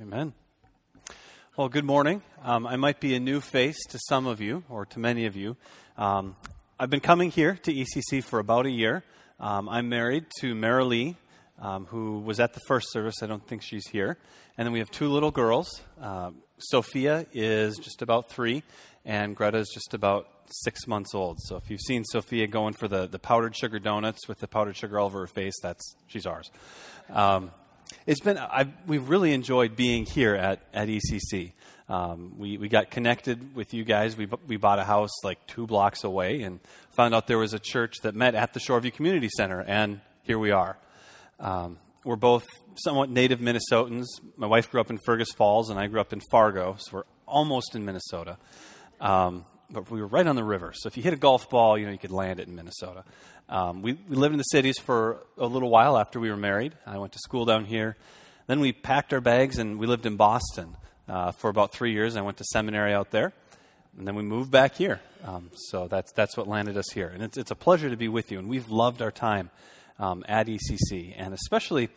Amen. Well, good morning. Um, I might be a new face to some of you, or to many of you. Um, I've been coming here to ECC for about a year. Um, I'm married to Marilee, um, who was at the first service. I don't think she's here. And then we have two little girls. Uh, Sophia is just about three, and Greta is just about six months old. So if you've seen Sophia going for the, the powdered sugar donuts with the powdered sugar all over her face, that's she's ours. Um, it's been I've, we've really enjoyed being here at at ECC. Um, we we got connected with you guys. We we bought a house like two blocks away and found out there was a church that met at the Shoreview Community Center, and here we are. Um, we're both somewhat native Minnesotans. My wife grew up in Fergus Falls, and I grew up in Fargo, so we're almost in Minnesota. Um, but we were right on the river. So if you hit a golf ball, you know you could land it in Minnesota. Um, we, we lived in the cities for a little while after we were married. I went to school down here. Then we packed our bags and we lived in Boston uh, for about three years. I went to seminary out there, and then we moved back here. Um, so that's that's what landed us here, and it's it's a pleasure to be with you. And we've loved our time um, at ECC, and especially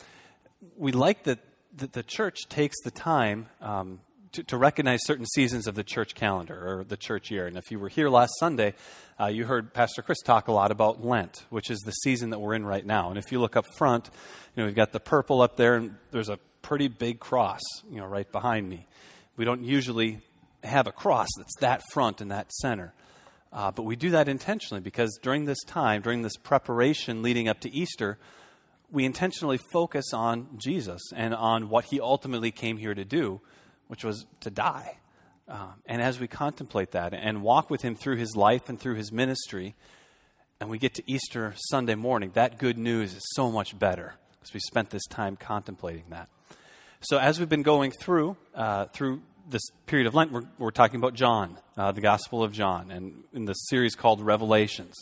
we like that the, the church takes the time um, to, to, recognize certain seasons of the church calendar or the church year. And if you were here last Sunday, uh, you heard Pastor Chris talk a lot about Lent, which is the season that we're in right now. And if you look up front, you know we've got the purple up there, and there's a pretty big cross, you know, right behind me. We don't usually have a cross that's that front and that center. Uh, but we do that intentionally because during this time, during this preparation leading up to Easter, we intentionally focus on Jesus and on what he ultimately came here to do which was to die. Um, and as we contemplate that and walk with him through his life and through his ministry, and we get to Easter Sunday morning, that good news is so much better because we spent this time contemplating that. So as we've been going through uh, through this period of Lent, we're, we're talking about John, uh, the Gospel of John, and in the series called Revelations.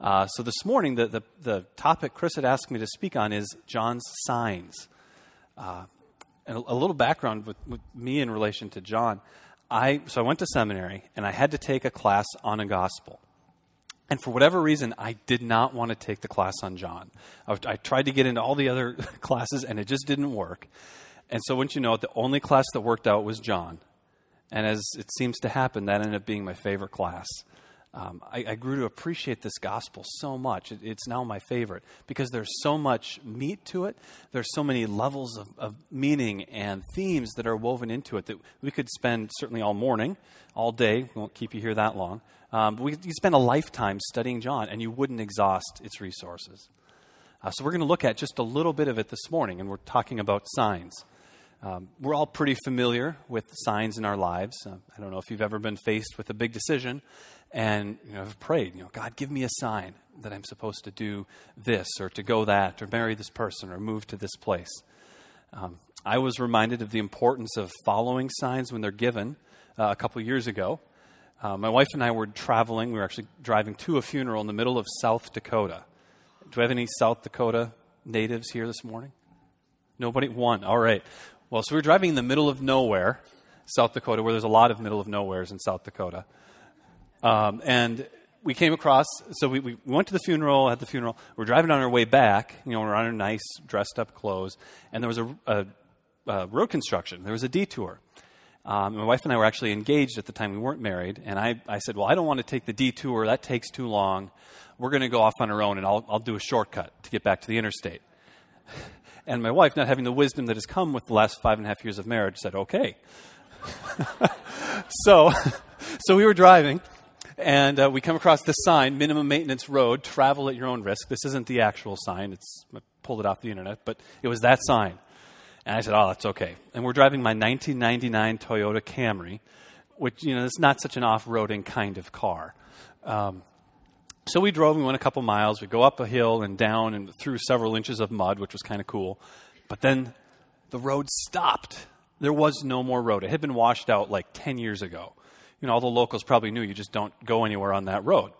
Uh, so this morning, the, the, the, topic Chris had asked me to speak on is John's signs. And a, little background with, with me in relation to John. I so I went to seminary and I had to take a class on a gospel. And for whatever reason, I did not want to take the class on John. I, I, tried to get into all the other classes, and it just didn't work. And so, once you know it, the only class that worked out was John. And as it seems to happen, that ended up being my favorite class um, I, I, grew to appreciate this gospel so much. It, it's now my favorite because there's so much meat to it. There's so many levels of, of, meaning and themes that are woven into it that we could spend certainly all morning, all day. We won't keep you here that long. Um, but we could spend a lifetime studying John, and you wouldn't exhaust its resources. Uh, so we're going to look at just a little bit of it this morning, and we're talking about signs. Um, we're all pretty familiar with signs in our lives. Uh, I don't know if you've ever been faced with a big decision and you know, have prayed, you know, God, give me a sign that I'm supposed to do this or to go that or marry this person or move to this place. Um, I was reminded of the importance of following signs when they're given uh, a couple years ago. Uh, my wife and I were traveling. We were actually driving to a funeral in the middle of South Dakota. Do we have any South Dakota natives here this morning? Nobody? One. All right. Well, so we were driving in the middle of nowhere, South Dakota, where there's a lot of middle of nowheres in South Dakota. Um, and we came across, so we, we went to the funeral, had the funeral. We're driving on our way back, you know, we're on our nice, dressed up clothes, and there was a, a, a road construction. There was a detour. Um, my wife and I were actually engaged at the time. We weren't married. And I, I said, Well, I don't want to take the detour. That takes too long. We're going to go off on our own, and I'll, I'll do a shortcut to get back to the interstate. And my wife, not having the wisdom that has come with the last five and a half years of marriage, said, Okay. so, so we were driving and uh, we come across this sign, minimum maintenance road, travel at your own risk. This isn't the actual sign. It's I pulled it off the internet, but it was that sign. And I said, "Oh, that's okay." And we're driving my 1999 Toyota Camry, which you know is not such an off-roading kind of car. Um, so we drove. We went a couple miles. We go up a hill and down and through several inches of mud, which was kind of cool. But then the road stopped. There was no more road. It had been washed out like 10 years ago you know, all the locals probably knew you just don't go anywhere on that road.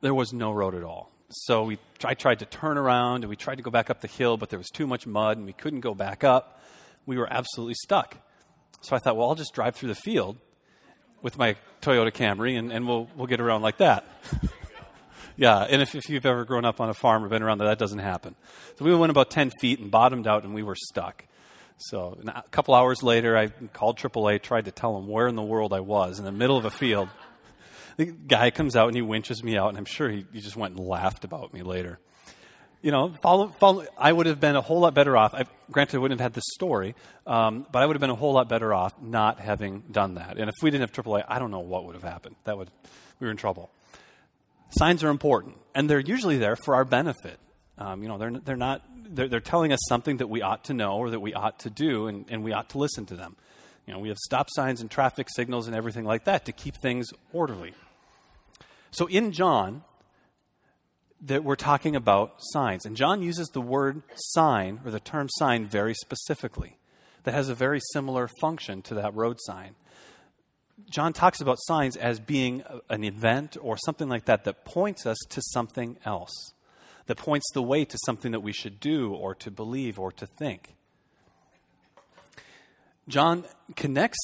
There was no road at all. So we, I tried to turn around and we tried to go back up the hill, but there was too much mud and we couldn't go back up. We were absolutely stuck. So I thought, well, I'll just drive through the field with my Toyota Camry and, and we'll, we'll get around like that. yeah, and if, if you've ever grown up on a farm or been around there, that doesn't happen. So we went about 10 feet and bottomed out and we were stuck. So a couple hours later, I called AAA, tried to tell them where in the world I was in the middle of a field. The guy comes out and he winches me out, and I'm sure he, he just went and laughed about me later. You know, follow, follow, I would have been a whole lot better off. I, granted, I wouldn't have had this story, um, but I would have been a whole lot better off not having done that. And if we didn't have AAA, I don't know what would have happened. That would, we were in trouble. Signs are important, and they're usually there for our benefit. Um, you know, they're, they're not they're, they're, telling us something that we ought to know or that we ought to do, and, and we ought to listen to them. You know, we have stop signs and traffic signals and everything like that to keep things orderly. So in John, that we're talking about signs, and John uses the word sign or the term sign very specifically. That has a very similar function to that road sign. John talks about signs as being an event or something like that that points us to something else that points the way to something that we should do or to believe or to think. John connects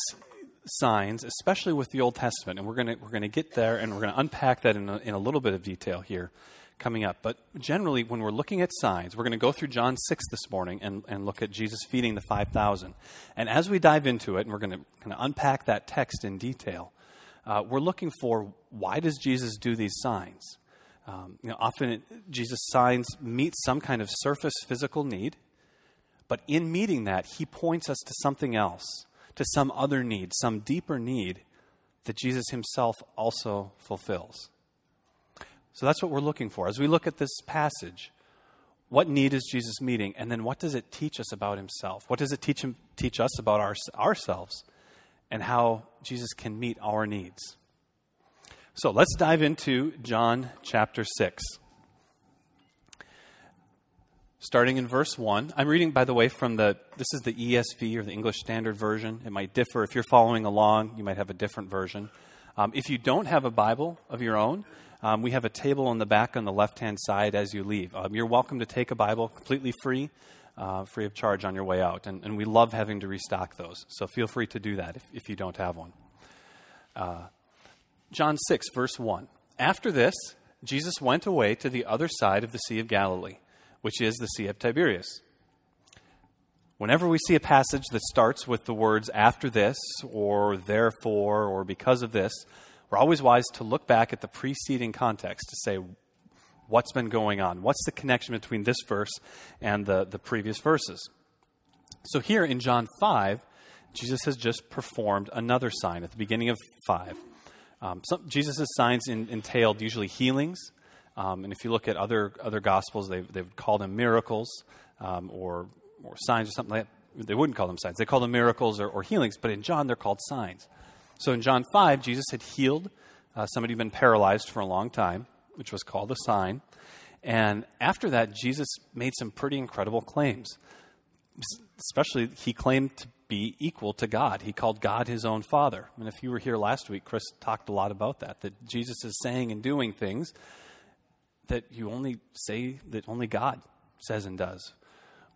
signs, especially with the Old Testament, and we're going we're to get there and we're going to unpack that in a, in a little bit of detail here coming up. But generally, when we're looking at signs, we're going to go through John 6 this morning and, and look at Jesus feeding the 5,000. And as we dive into it, and we're going to kind of unpack that text in detail, uh, we're looking for why does Jesus do these signs? Um, you know, often it, Jesus' signs meet some kind of surface physical need, but in meeting that, he points us to something else, to some other need, some deeper need that Jesus himself also fulfills. So that's what we're looking for. As we look at this passage, what need is Jesus meeting? And then what does it teach us about himself? What does it teach, him, teach us about our, ourselves and how Jesus can meet our needs? So let's dive into John chapter 6. Starting in verse 1. I'm reading, by the way, from the, this is the ESV or the English Standard Version. It might differ. If you're following along, you might have a different version. Um, if you don't have a Bible of your own, um, we have a table on the back on the left hand side as you leave. Um, you're welcome to take a Bible completely free, uh, free of charge on your way out. And, and, we love having to restock those. So feel free to do that if, if you don't have one. Uh, John 6, verse 1. After this, Jesus went away to the other side of the Sea of Galilee, which is the Sea of Tiberias. Whenever we see a passage that starts with the words after this, or therefore, or because of this, we're always wise to look back at the preceding context to say, what's been going on? What's the connection between this verse and the, the previous verses? So here in John 5, Jesus has just performed another sign at the beginning of 5. Um, Jesus' signs in, entailed usually healings. Um, and if you look at other, other gospels, they, they would call them miracles um, or, or signs or something like that. They wouldn't call them signs. They call them miracles or, or healings. But in John, they're called signs. So in John 5, Jesus had healed uh, somebody who'd been paralyzed for a long time, which was called a sign. And after that, Jesus made some pretty incredible claims. Especially, he claimed to be equal to God. He called God his own Father. And if you were here last week, Chris talked a lot about that, that Jesus is saying and doing things that you only say that only God says and does.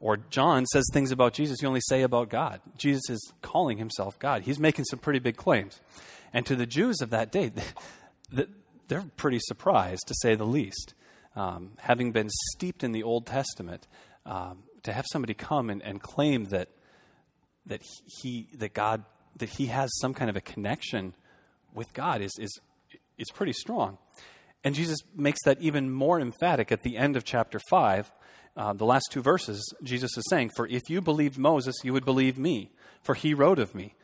Or John says things about Jesus you only say about God. Jesus is calling himself God. He's making some pretty big claims. And to the Jews of that day, they're pretty surprised, to say the least. Um, having been steeped in the Old Testament, um, to have somebody come and, and claim that that he that God that he has some kind of a connection with God is is is pretty strong. And Jesus makes that even more emphatic at the end of chapter 5. Uh, the last two verses, Jesus is saying, For if you believed Moses, you would believe me, for he wrote of me.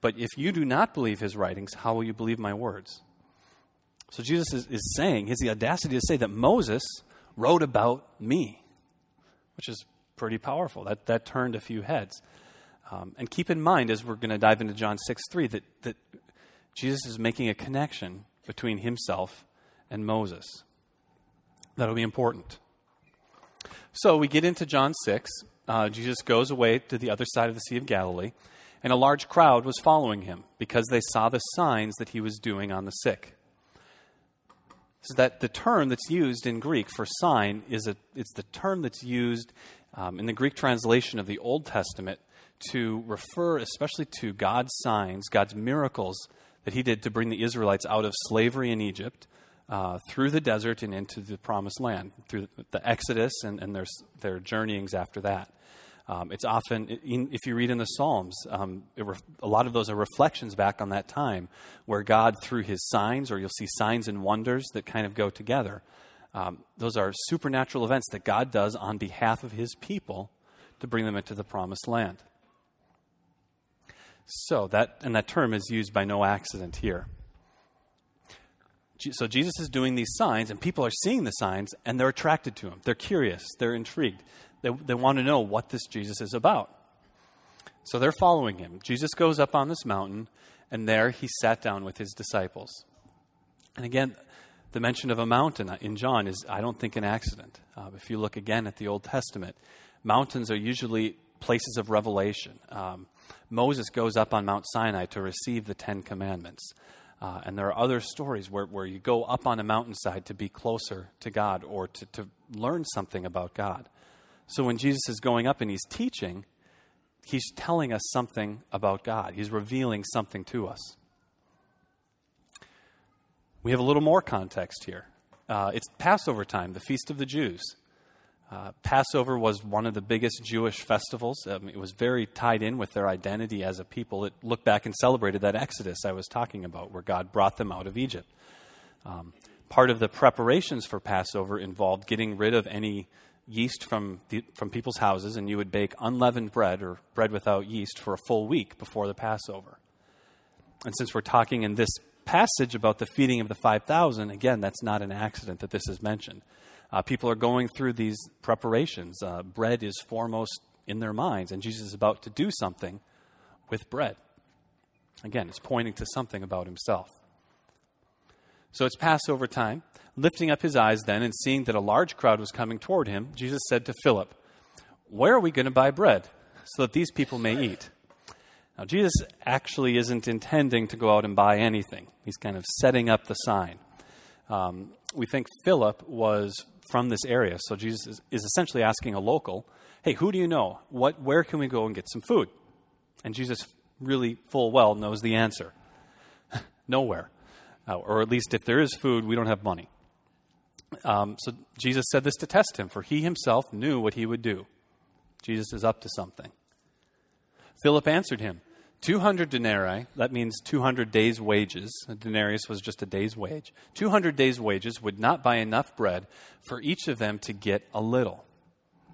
But if you do not believe his writings, how will you believe my words? So Jesus is, is saying, he has the audacity to say that Moses wrote about me, which is pretty powerful. That, that turned a few heads. Um, and keep in mind, as we're going to dive into John 6 3, that, that Jesus is making a connection between himself and Moses. That'll be important. So we get into John 6. Uh, Jesus goes away to the other side of the Sea of Galilee, and a large crowd was following him because they saw the signs that he was doing on the sick. So that the term that's used in Greek for sign is a, it's the term that's used um, in the Greek translation of the Old Testament to refer especially to God's signs, God's miracles that He did to bring the Israelites out of slavery in Egypt uh, through the desert and into the promised land, through the Exodus and, and their, their journeyings after that. Um, it's often, in, if you read in the Psalms, um, a lot of those are reflections back on that time where God, through his signs, or you'll see signs and wonders that kind of go together, um, those are supernatural events that God does on behalf of his people to bring them into the promised land. So that, and that term is used by no accident here. So Jesus is doing these signs, and people are seeing the signs, and they're attracted to him. They're curious. They're intrigued. They, they want to know what this Jesus is about. So they're following him. Jesus goes up on this mountain, and there he sat down with his disciples. And again, the mention of a mountain in John is, I don't think, an accident. Uh, if you look again at the Old Testament, mountains are usually places of revelation. Um, Moses goes up on Mount Sinai to receive the Ten Commandments. Uh, and there are other stories where, where you go up on a mountainside to be closer to God or to, to learn something about God. So when Jesus is going up and he's teaching, he's telling us something about God. He's revealing something to us. We have a little more context here. Uh, it's Passover time, the Feast of the Jews. Uh, Passover was one of the biggest Jewish festivals. Um, it was very tied in with their identity as a people. It looked back and celebrated that Exodus I was talking about, where God brought them out of Egypt. Um, part of the preparations for Passover involved getting rid of any yeast from, the, from people's houses, and you would bake unleavened bread or bread without yeast for a full week before the Passover. And since we're talking in this passage about the feeding of the 5,000, again, that's not an accident that this is mentioned. Uh, people are going through these preparations. Uh, bread is foremost in their minds, and Jesus is about to do something with bread. Again, it's pointing to something about himself. So it's Passover time. Lifting up his eyes then and seeing that a large crowd was coming toward him, Jesus said to Philip, Where are we going to buy bread so that these people may eat? Now, Jesus actually isn't intending to go out and buy anything. He's kind of setting up the sign. Um, we think Philip was from this area. So Jesus is, is essentially asking a local, hey, who do you know? What, where can we go and get some food? And Jesus really full well knows the answer. Nowhere. Uh, or at least if there is food, we don't have money. Um, so Jesus said this to test him, for he himself knew what he would do. Jesus is up to something. Philip answered him, 200 denarii, that means 200 days' wages. A denarius was just a day's wage. 200 days' wages would not buy enough bread for each of them to get a little,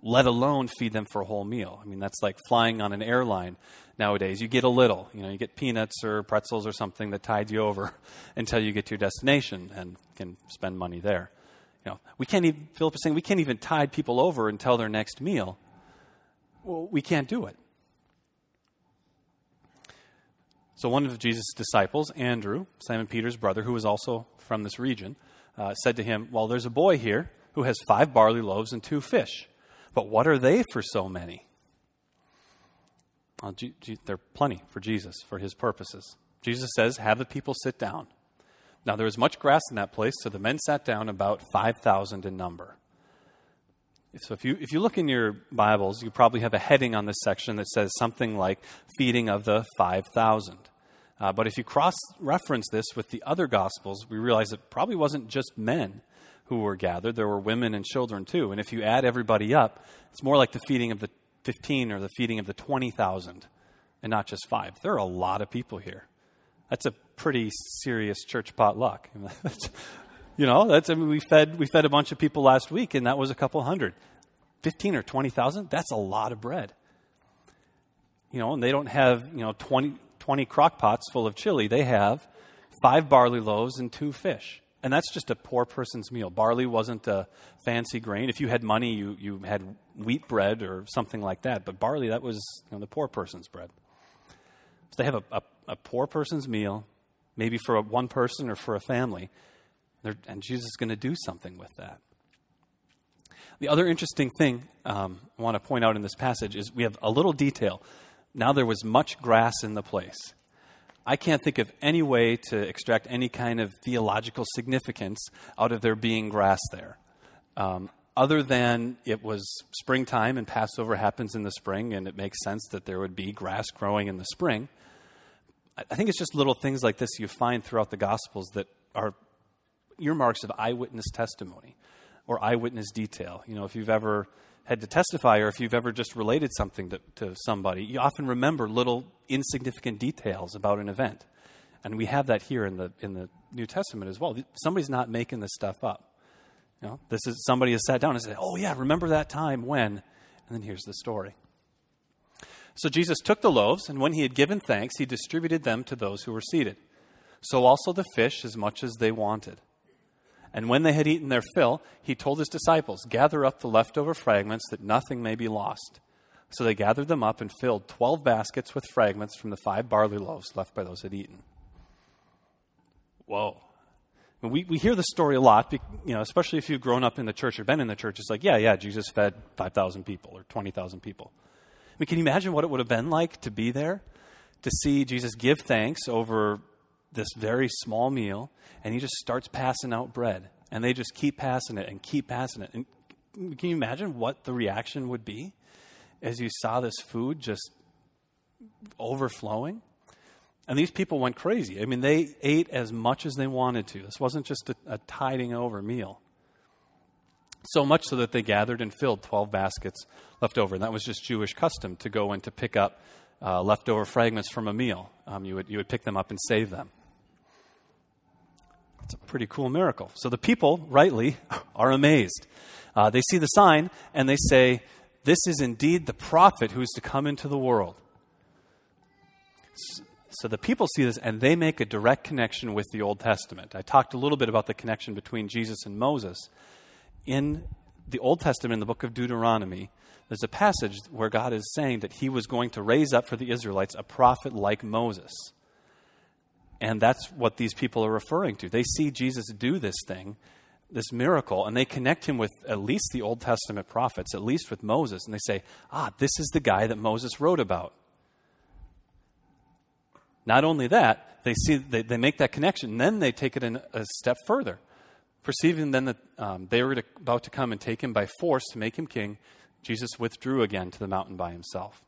let alone feed them for a whole meal. I mean, that's like flying on an airline nowadays. You get a little. You know, you get peanuts or pretzels or something that tides you over until you get to your destination and can spend money there. You know, we can't even, Philip is saying, we can't even tide people over until their next meal. Well, we can't do it. So, one of Jesus' disciples, Andrew, Simon Peter's brother, who was also from this region, uh, said to him, Well, there's a boy here who has five barley loaves and two fish. But what are they for so many? Well, G- G- they're plenty for Jesus, for his purposes. Jesus says, Have the people sit down. Now, there was much grass in that place, so the men sat down, about 5,000 in number. So, if you, if you look in your Bibles, you probably have a heading on this section that says something like feeding of the 5,000. Uh, but if you cross reference this with the other Gospels, we realize it probably wasn't just men who were gathered, there were women and children too. And if you add everybody up, it's more like the feeding of the 15 or the feeding of the 20,000 and not just five. There are a lot of people here. That's a pretty serious church potluck. you know, that's, I mean, we fed, we fed a bunch of people last week and that was a couple hundred. 15 or 20,000, that's a lot of bread. You know, and they don't have, you know, 20, 20 crock pots full of chili. They have five barley loaves and two fish. And that's just a poor person's meal. Barley wasn't a fancy grain. If you had money, you, you had wheat bread or something like that. But barley, that was you know, the poor person's bread. So they have a, a, a poor person's meal, maybe for a, one person or for a family. And Jesus is going to do something with that. The other interesting thing um, I want to point out in this passage is we have a little detail now there was much grass in the place. I can't think of any way to extract any kind of theological significance out of there being grass there. Um, other than it was springtime and Passover happens in the spring, and it makes sense that there would be grass growing in the spring. I think it's just little things like this you find throughout the Gospels that are earmarks of eyewitness testimony or eyewitness detail. You know, if you've ever had to testify or if you've ever just related something to, to somebody, you often remember little insignificant details about an event. And we have that here in the, in the New Testament as well. Somebody's not making this stuff up. You know, this is somebody has sat down and said, "Oh yeah, remember that time when?" And then here's the story. So Jesus took the loaves, and when he had given thanks, he distributed them to those who were seated. So also the fish, as much as they wanted. And when they had eaten their fill, he told his disciples, Gather up the leftover fragments, that nothing may be lost. So they gathered them up and filled twelve baskets with fragments from the five barley loaves left by those who had eaten. Whoa. We, we hear the story a lot, you know, especially if you've grown up in the church or been in the church. It's like, yeah, yeah, Jesus fed 5,000 people or 20,000 people. I mean, can you imagine what it would have been like to be there? To see Jesus give thanks over this very small meal, and he just starts passing out bread. And they just keep passing it and keep passing it. And can you imagine what the reaction would be as you saw this food just overflowing? And these people went crazy. I mean, they ate as much as they wanted to. This wasn't just a, a tiding over meal. So much so that they gathered and filled 12 baskets left over. And that was just Jewish custom to go and to pick up uh, leftover fragments from a meal. Um, you, would, you would pick them up and save them. It's a pretty cool miracle. So the people, rightly, are amazed. Uh, they see the sign and they say, This is indeed the prophet who is to come into the world. So the people see this and they make a direct connection with the Old Testament. I talked a little bit about the connection between Jesus and Moses. In the Old Testament, in the book of Deuteronomy, there's a passage where God is saying that he was going to raise up for the Israelites a prophet like Moses. And that's what these people are referring to. They see Jesus do this thing, this miracle, and they connect him with at least the Old Testament prophets, at least with Moses, and they say, ah, this is the guy that Moses wrote about. Not only that, they see they, they make that connection, and then they take it a step further. Perceiving then that um, they were to, about to come and take him by force to make him king, Jesus withdrew again to the mountain by himself.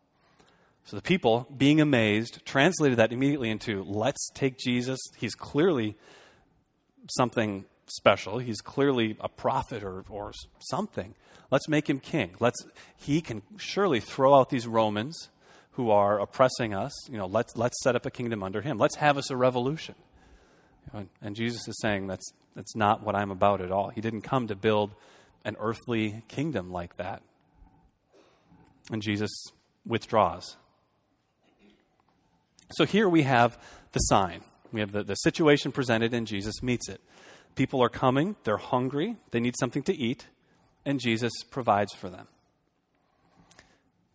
So the people, being amazed, translated that immediately into let's take Jesus. He's clearly something special. He's clearly a prophet or, or something. Let's make him king. Let's, he can surely throw out these Romans who are oppressing us. You know, let's, let's set up a kingdom under him. Let's have us a revolution. And Jesus is saying that's, that's not what I'm about at all. He didn't come to build an earthly kingdom like that. And Jesus withdraws. So here we have the sign. We have the, the situation presented, and Jesus meets it. People are coming, they're hungry, they need something to eat, and Jesus provides for them.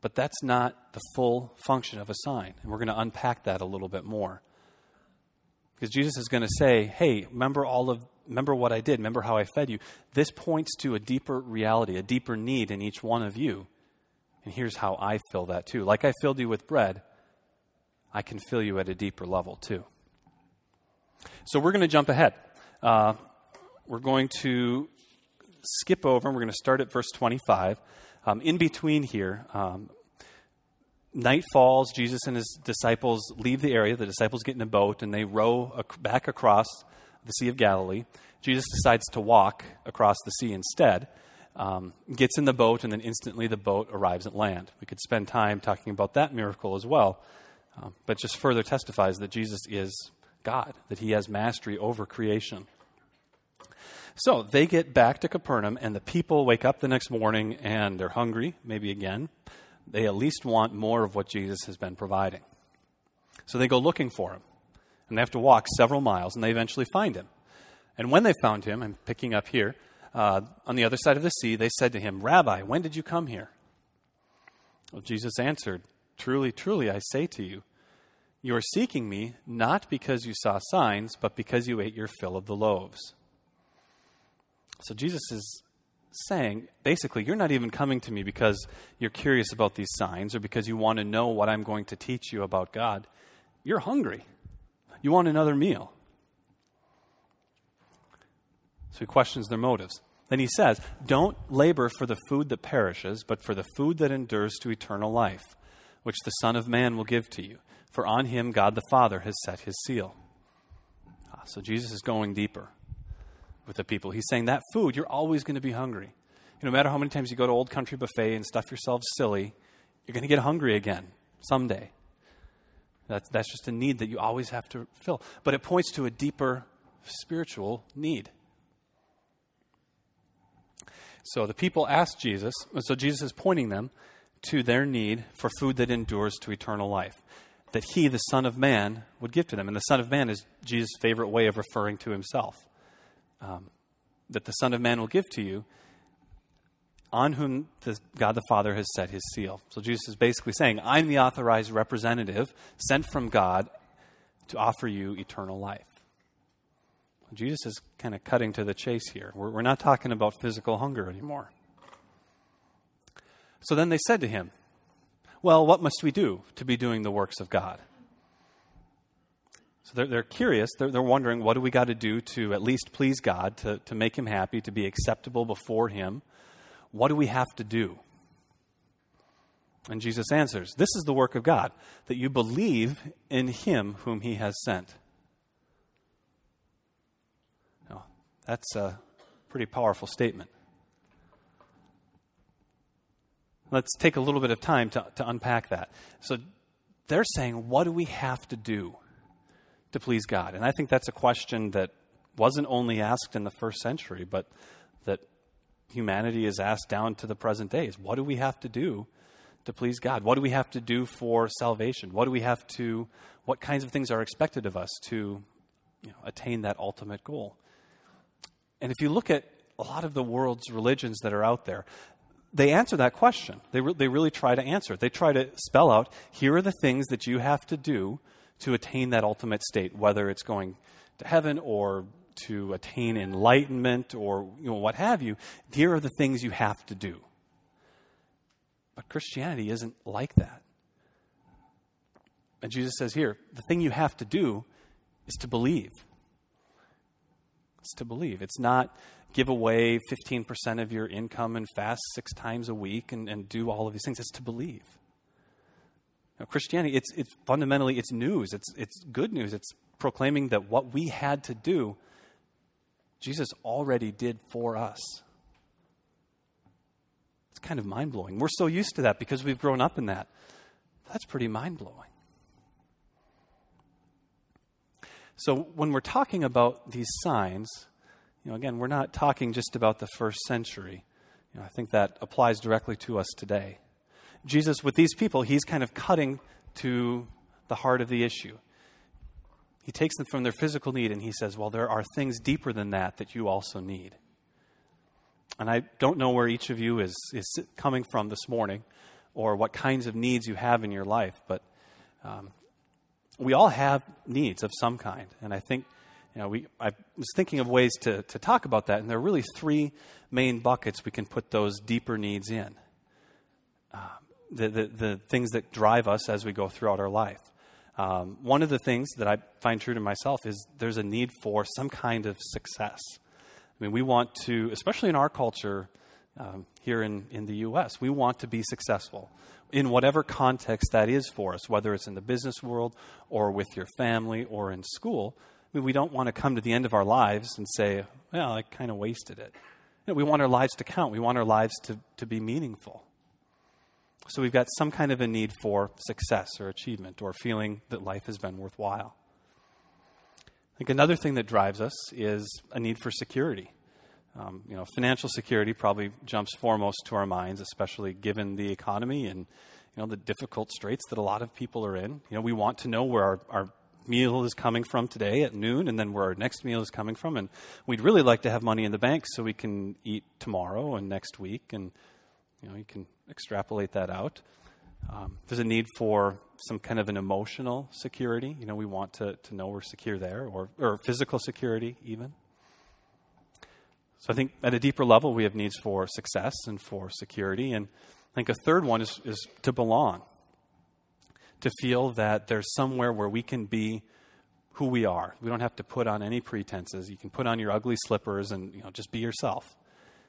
But that's not the full function of a sign. And we're going to unpack that a little bit more. Because Jesus is going to say, hey, remember all of remember what I did, remember how I fed you. This points to a deeper reality, a deeper need in each one of you. And here's how I fill that too. Like I filled you with bread, I can fill you at a deeper level too. So we're going to jump ahead. Uh, we're going to skip over and we're going to start at verse 25. Um, in between here, um, night falls. Jesus and his disciples leave the area. The disciples get in a boat and they row ac- back across the Sea of Galilee. Jesus decides to walk across the sea instead. Um, gets in the boat, and then instantly the boat arrives at land. We could spend time talking about that miracle as well, uh, but just further testifies that Jesus is God, that he has mastery over creation. So they get back to Capernaum, and the people wake up the next morning and they're hungry, maybe again. They at least want more of what Jesus has been providing. So they go looking for him, and they have to walk several miles, and they eventually find him. And when they found him, I'm picking up here, uh, on the other side of the sea, they said to him, Rabbi, when did you come here? Well, Jesus answered, Truly, truly, I say to you, you are seeking me not because you saw signs, but because you ate your fill of the loaves. So Jesus is saying, basically, you're not even coming to me because you're curious about these signs or because you want to know what I'm going to teach you about God. You're hungry. You want another meal. So he questions their motives. Then he says, Don't labor for the food that perishes, but for the food that endures to eternal life, which the Son of Man will give to you. For on him God the Father has set his seal. Ah, so Jesus is going deeper with the people. He's saying that food, you're always going to be hungry. You know, no matter how many times you go to Old Country Buffet and stuff yourself silly, you're going to get hungry again someday. That's, that's just a need that you always have to fill. But it points to a deeper spiritual need. So the people asked Jesus, and so Jesus is pointing them to their need for food that endures to eternal life, that he, the Son of Man, would give to them. And the Son of Man is Jesus' favorite way of referring to himself. Um, that the Son of Man will give to you, on whom the, God the Father has set his seal. So Jesus is basically saying, I'm the authorized representative sent from God to offer you eternal life. Jesus is kind of cutting to the chase here. We're, we're not talking about physical hunger anymore. So then they said to him, Well, what must we do to be doing the works of God? So they're, they're curious. They're, they're wondering, what do we got to do to at least please God, to, to make him happy, to be acceptable before him? What do we have to do? And Jesus answers, This is the work of God, that you believe in him whom he has sent. Now, that's a pretty powerful statement. Let's take a little bit of time to, to unpack that. So they're saying, What do we have to do to please God? And I think that's a question that wasn't only asked in the first century, but that humanity is asked down to the present days. What do we have to do to please God? What do we have to do for salvation? What do we have to, what kinds of things are expected of us to you know, attain that ultimate goal? And if you look at a lot of the world's religions that are out there, they answer that question. They, re- they really try to answer it. They try to spell out here are the things that you have to do to attain that ultimate state, whether it's going to heaven or to attain enlightenment or you know, what have you. Here are the things you have to do. But Christianity isn't like that. And Jesus says here the thing you have to do is to believe. It's to believe. It's not give away 15% of your income and fast six times a week and, and do all of these things. It's to believe. Now, Christianity, it's, it's fundamentally, it's news. It's, it's good news. It's proclaiming that what we had to do, Jesus already did for us. It's kind of mind blowing. We're so used to that because we've grown up in that. That's pretty mind blowing. So, when we're talking about these signs, know, again, we're not talking just about the first century. You know, I think that applies directly to us today. Jesus, with these people, he's kind of cutting to the heart of the issue. He takes them from their physical need and he says, Well, there are things deeper than that that you also need. And I don't know where each of you is, is coming from this morning or what kinds of needs you have in your life, but um, we all have needs of some kind. And I think you know, we, I was thinking of ways to, to talk about that, and there are really three main buckets we can put those deeper needs in. Uh, the, the, the, things that drive us as we go throughout our life. Um, one of the things that I find true to myself is there's a need for some kind of success. I mean, we want to, especially in our culture um, here in, in the U.S., we want to be successful in whatever context that is for us, whether it's in the business world or with your family or in school. Mean, we don't want to come to the end of our lives and say, well, I kind of wasted it. You know, we want our lives to count, we want our lives to, to be meaningful. So we've got some kind of a need for success or achievement or feeling that life has been worthwhile. I think another thing that drives us is a need for security. Um, you know, financial security probably jumps foremost to our minds, especially given the economy and you know the difficult straits that a lot of people are in. You know, we want to know where our, our meal is coming from today at noon and then where our next meal is coming from. And we'd really like to have money in the bank so we can eat tomorrow and next week. And, you know, you can extrapolate that out. Um, there's a need for some kind of an emotional security. You know, we want to, to know we're secure there, or, or physical security, even. So I think at a deeper level, we have needs for success and for security. And I think a third one is, is to belong to feel that there's somewhere where we can be who we are. We don't have to put on any pretenses. You can put on your ugly slippers and you know just be yourself.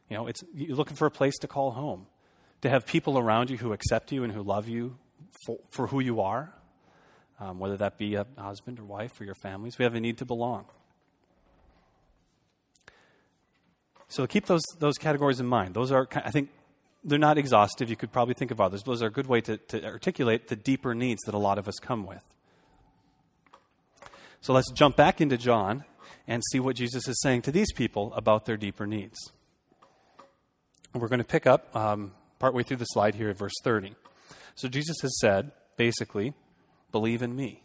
You know, it's you're looking for a place to call home, to have people around you who accept you and who love you for, for who you are, um, whether that be a husband or wife or your families. We have a need to belong. So keep those, those categories in mind. Those are, I think, they're not exhaustive. You could probably think of others. but Those are a good way to, to articulate the deeper needs that a lot of us come with. So let's jump back into John and see what Jesus is saying to these people about their deeper needs. We're going to pick up um, partway through the slide here at verse 30. So Jesus has said, basically, believe in me.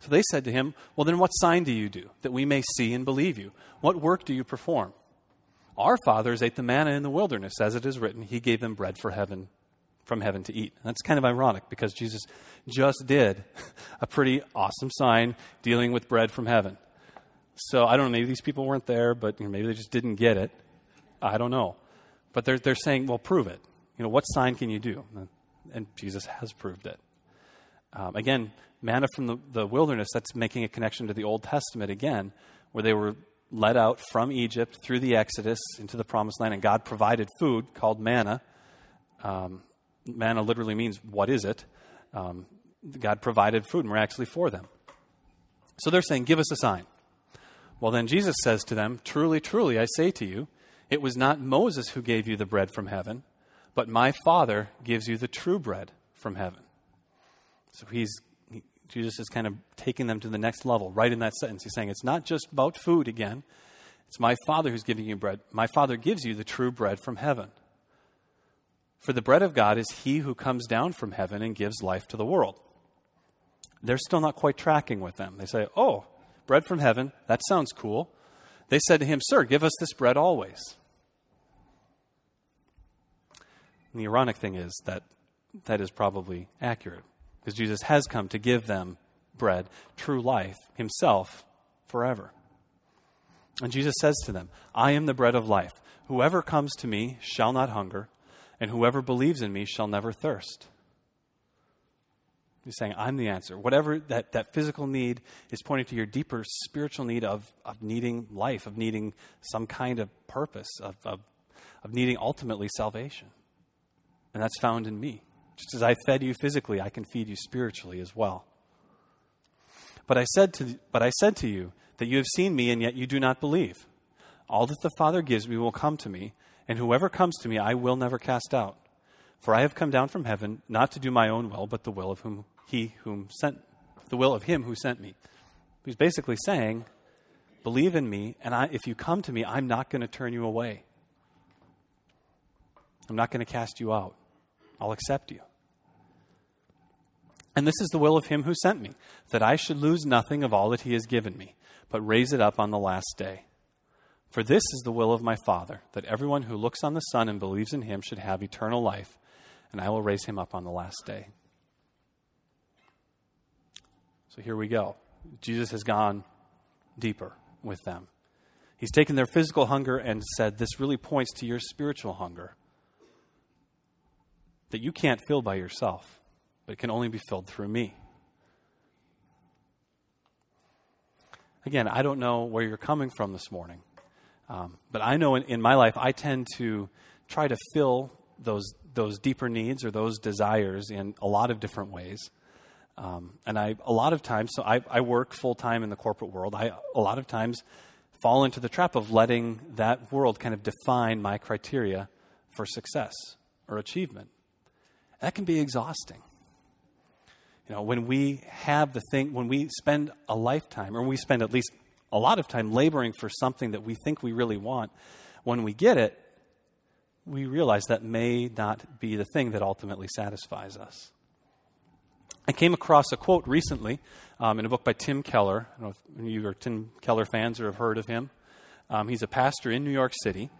So they said to him, Well, then what sign do you do that we may see and believe you? What work do you perform? Our fathers ate the manna in the wilderness, as it is written, He gave them bread for heaven, from heaven to eat. That's kind of ironic because Jesus just did a pretty awesome sign dealing with bread from heaven. So I don't know, maybe these people weren't there, but you know, maybe they just didn't get it. I don't know. But they're, they're saying, well, prove it. You know, what sign can you do? And Jesus has proved it. Um, again, manna from the, the wilderness, that's making a connection to the Old Testament again, where they were led out from Egypt through the Exodus into the promised land, and God provided food called manna. Um, manna literally means, what is it? Um, God provided food miraculously for them. So they're saying, Give us a sign. Well, then Jesus says to them, Truly, truly, I say to you, it was not Moses who gave you the bread from heaven, but my Father gives you the true bread from heaven. So he's Jesus is kind of taking them to the next level right in that sentence. He's saying it's not just about food again. It's my Father who's giving you bread. My Father gives you the true bread from heaven. For the bread of God is he who comes down from heaven and gives life to the world. They're still not quite tracking with them. They say, Oh, bread from heaven, that sounds cool. They said to him, Sir, give us this bread always. And the ironic thing is that that is probably accurate because Jesus has come to give them bread, true life, himself forever. And Jesus says to them, I am the bread of life. Whoever comes to me shall not hunger, and whoever believes in me shall never thirst. He's saying, I'm the answer. Whatever that, that physical need is pointing to your deeper spiritual need of, of needing life, of needing some kind of purpose, of, of, of needing ultimately salvation. And that's found in me. Just as I fed you physically, I can feed you spiritually as well. But I said to, but I said to you that you have seen me, and yet you do not believe. All that the Father gives me will come to me, and whoever comes to me I will never cast out. For I have come down from heaven not to do my own will, but the will of whom he whom sent the will of him who sent me. He's basically saying, believe in me, and I, if you come to me, I'm not going to turn you away. I'm not going to cast you out. I'll accept you. And this is the will of him who sent me, that I should lose nothing of all that he has given me, but raise it up on the last day. For this is the will of my Father, that everyone who looks on the Son and believes in him should have eternal life, and I will raise him up on the last day. So here we go. Jesus has gone deeper with them. He's taken their physical hunger and said, This really points to your spiritual hunger that you can't fill by yourself but it can only be filled through me. Again, I don't know where you're coming from this morning, um, but I know in, in my life I tend to try to fill those those deeper needs or those desires in a lot of different ways. Um, and I, a lot of times, so I, I work full time in the corporate world. I, a lot of times, fall into the trap of letting that world kind of define my criteria for success or achievement. That can be exhausting. You know, when we have the thing, when we spend a lifetime, or we spend at least a lot of time laboring for something that we think we really want, when we get it, we realize that may not be the thing that ultimately satisfies us. I came across a quote recently um, in a book by Tim Keller. I don't know if you are Tim Keller fans or have heard of him. Um, he's a pastor in New York City,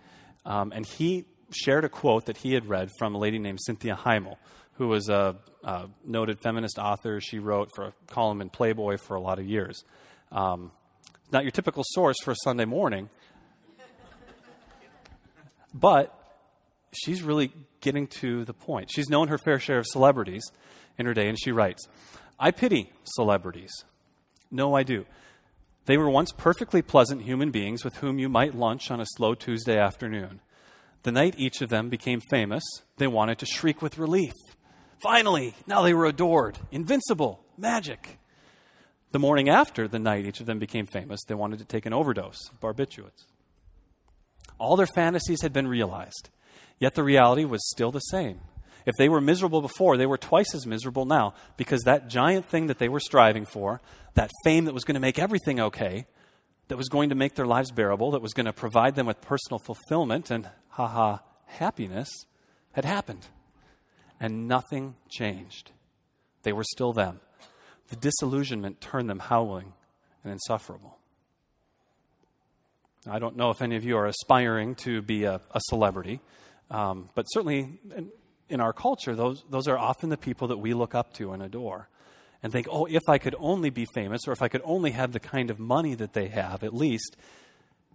um, and he shared a quote that he had read from a lady named Cynthia Heimel, who was a, a, noted feminist author. She wrote for a column in Playboy for a lot of years. Um, not your typical source for a Sunday morning, but she's really getting to the point. She's known her fair share of celebrities in her day, and she writes I pity celebrities. No, I do. They were once perfectly pleasant human beings with whom you might lunch on a slow Tuesday afternoon. The night each of them became famous, they wanted to shriek with relief. Finally, now they were adored, invincible, magic. The morning after the night each of them became famous, they wanted to take an overdose of barbiturates. All their fantasies had been realized, yet the reality was still the same. If they were miserable before, they were twice as miserable now because that giant thing that they were striving for, that fame that was going to make everything okay, that was going to make their lives bearable, that was going to provide them with personal fulfillment and, haha, happiness, had happened. And nothing changed. They were still them. The disillusionment turned them howling and insufferable. I don't know if any of you are aspiring to be a, a celebrity, um, but certainly in, in our culture, those, those are often the people that we look up to and adore and think, oh, if I could only be famous or if I could only have the kind of money that they have, at least,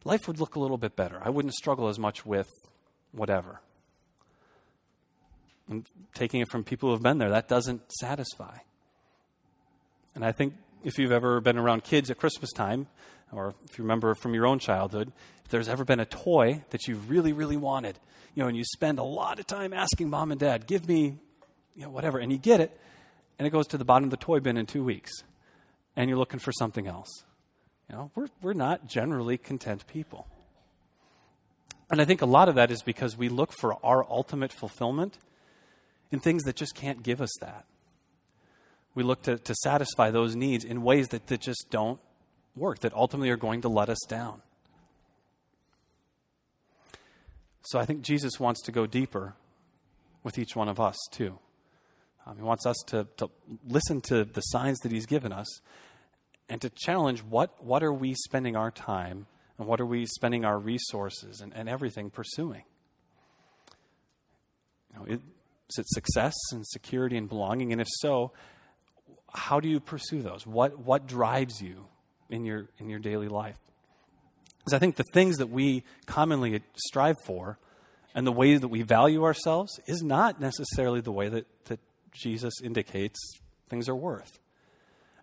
life would look a little bit better. I wouldn't struggle as much with whatever. And taking it from people who have been there, that doesn't satisfy. And I think if you've ever been around kids at Christmas time, or if you remember from your own childhood, if there's ever been a toy that you really, really wanted, you know, and you spend a lot of time asking mom and dad, give me, you know, whatever, and you get it, and it goes to the bottom of the toy bin in two weeks, and you're looking for something else. You know, we're, we're not generally content people. And I think a lot of that is because we look for our ultimate fulfillment in things that just can't give us that. We look to, to satisfy those needs in ways that, that just don't work, that ultimately are going to let us down. So I think Jesus wants to go deeper with each one of us, too. Um, he wants us to, to listen to the signs that He's given us and to challenge what, what are we spending our time and what are we spending our resources and, and everything pursuing? You know, it, is it success and security and belonging? And if so, how do you pursue those? What, what drives you in your, in your daily life? Because I think the things that we commonly strive for and the way that we value ourselves is not necessarily the way that, that Jesus indicates things are worth.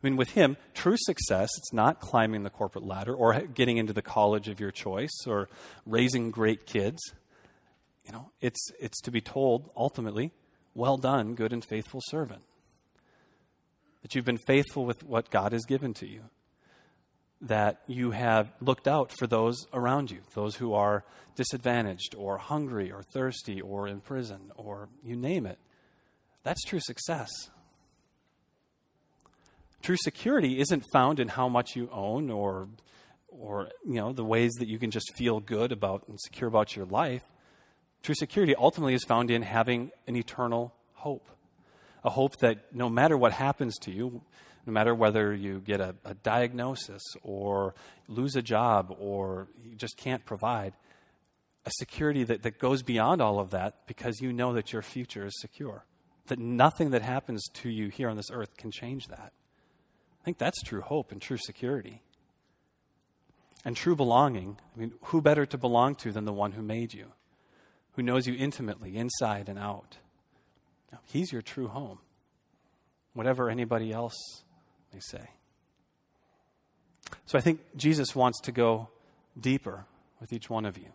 I mean, with him, true success, it's not climbing the corporate ladder or getting into the college of your choice or raising great kids. You know, it's, it's to be told ultimately, well done, good and faithful servant. That you've been faithful with what God has given to you. That you have looked out for those around you, those who are disadvantaged or hungry or thirsty or in prison or you name it. That's true success. True security isn't found in how much you own or or you know the ways that you can just feel good about and secure about your life. True security ultimately is found in having an eternal hope. A hope that no matter what happens to you, no matter whether you get a, a diagnosis or lose a job or you just can't provide, a security that, that goes beyond all of that because you know that your future is secure. That nothing that happens to you here on this earth can change that. I think that's true hope and true security. And true belonging. I mean, who better to belong to than the one who made you? who knows you intimately, inside and out. He's your true home, whatever anybody else may say. So I think Jesus wants to go deeper with each one of you.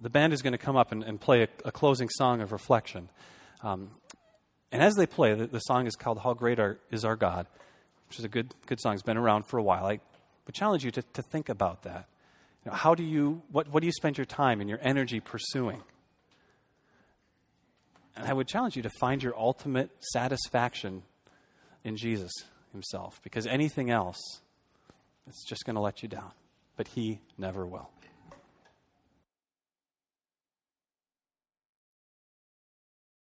The band is going to come up and, and play a, a, closing song of reflection. Um, and as they play, the, the, song is called How Great Is Our God, which is a good, good song. It's been around for a while. I would challenge you to, to think about that. You know, how do you, what, what do you spend your time and your energy pursuing? And I would challenge you to find your ultimate satisfaction in Jesus himself, because anything else is just going to let you down. But he never will.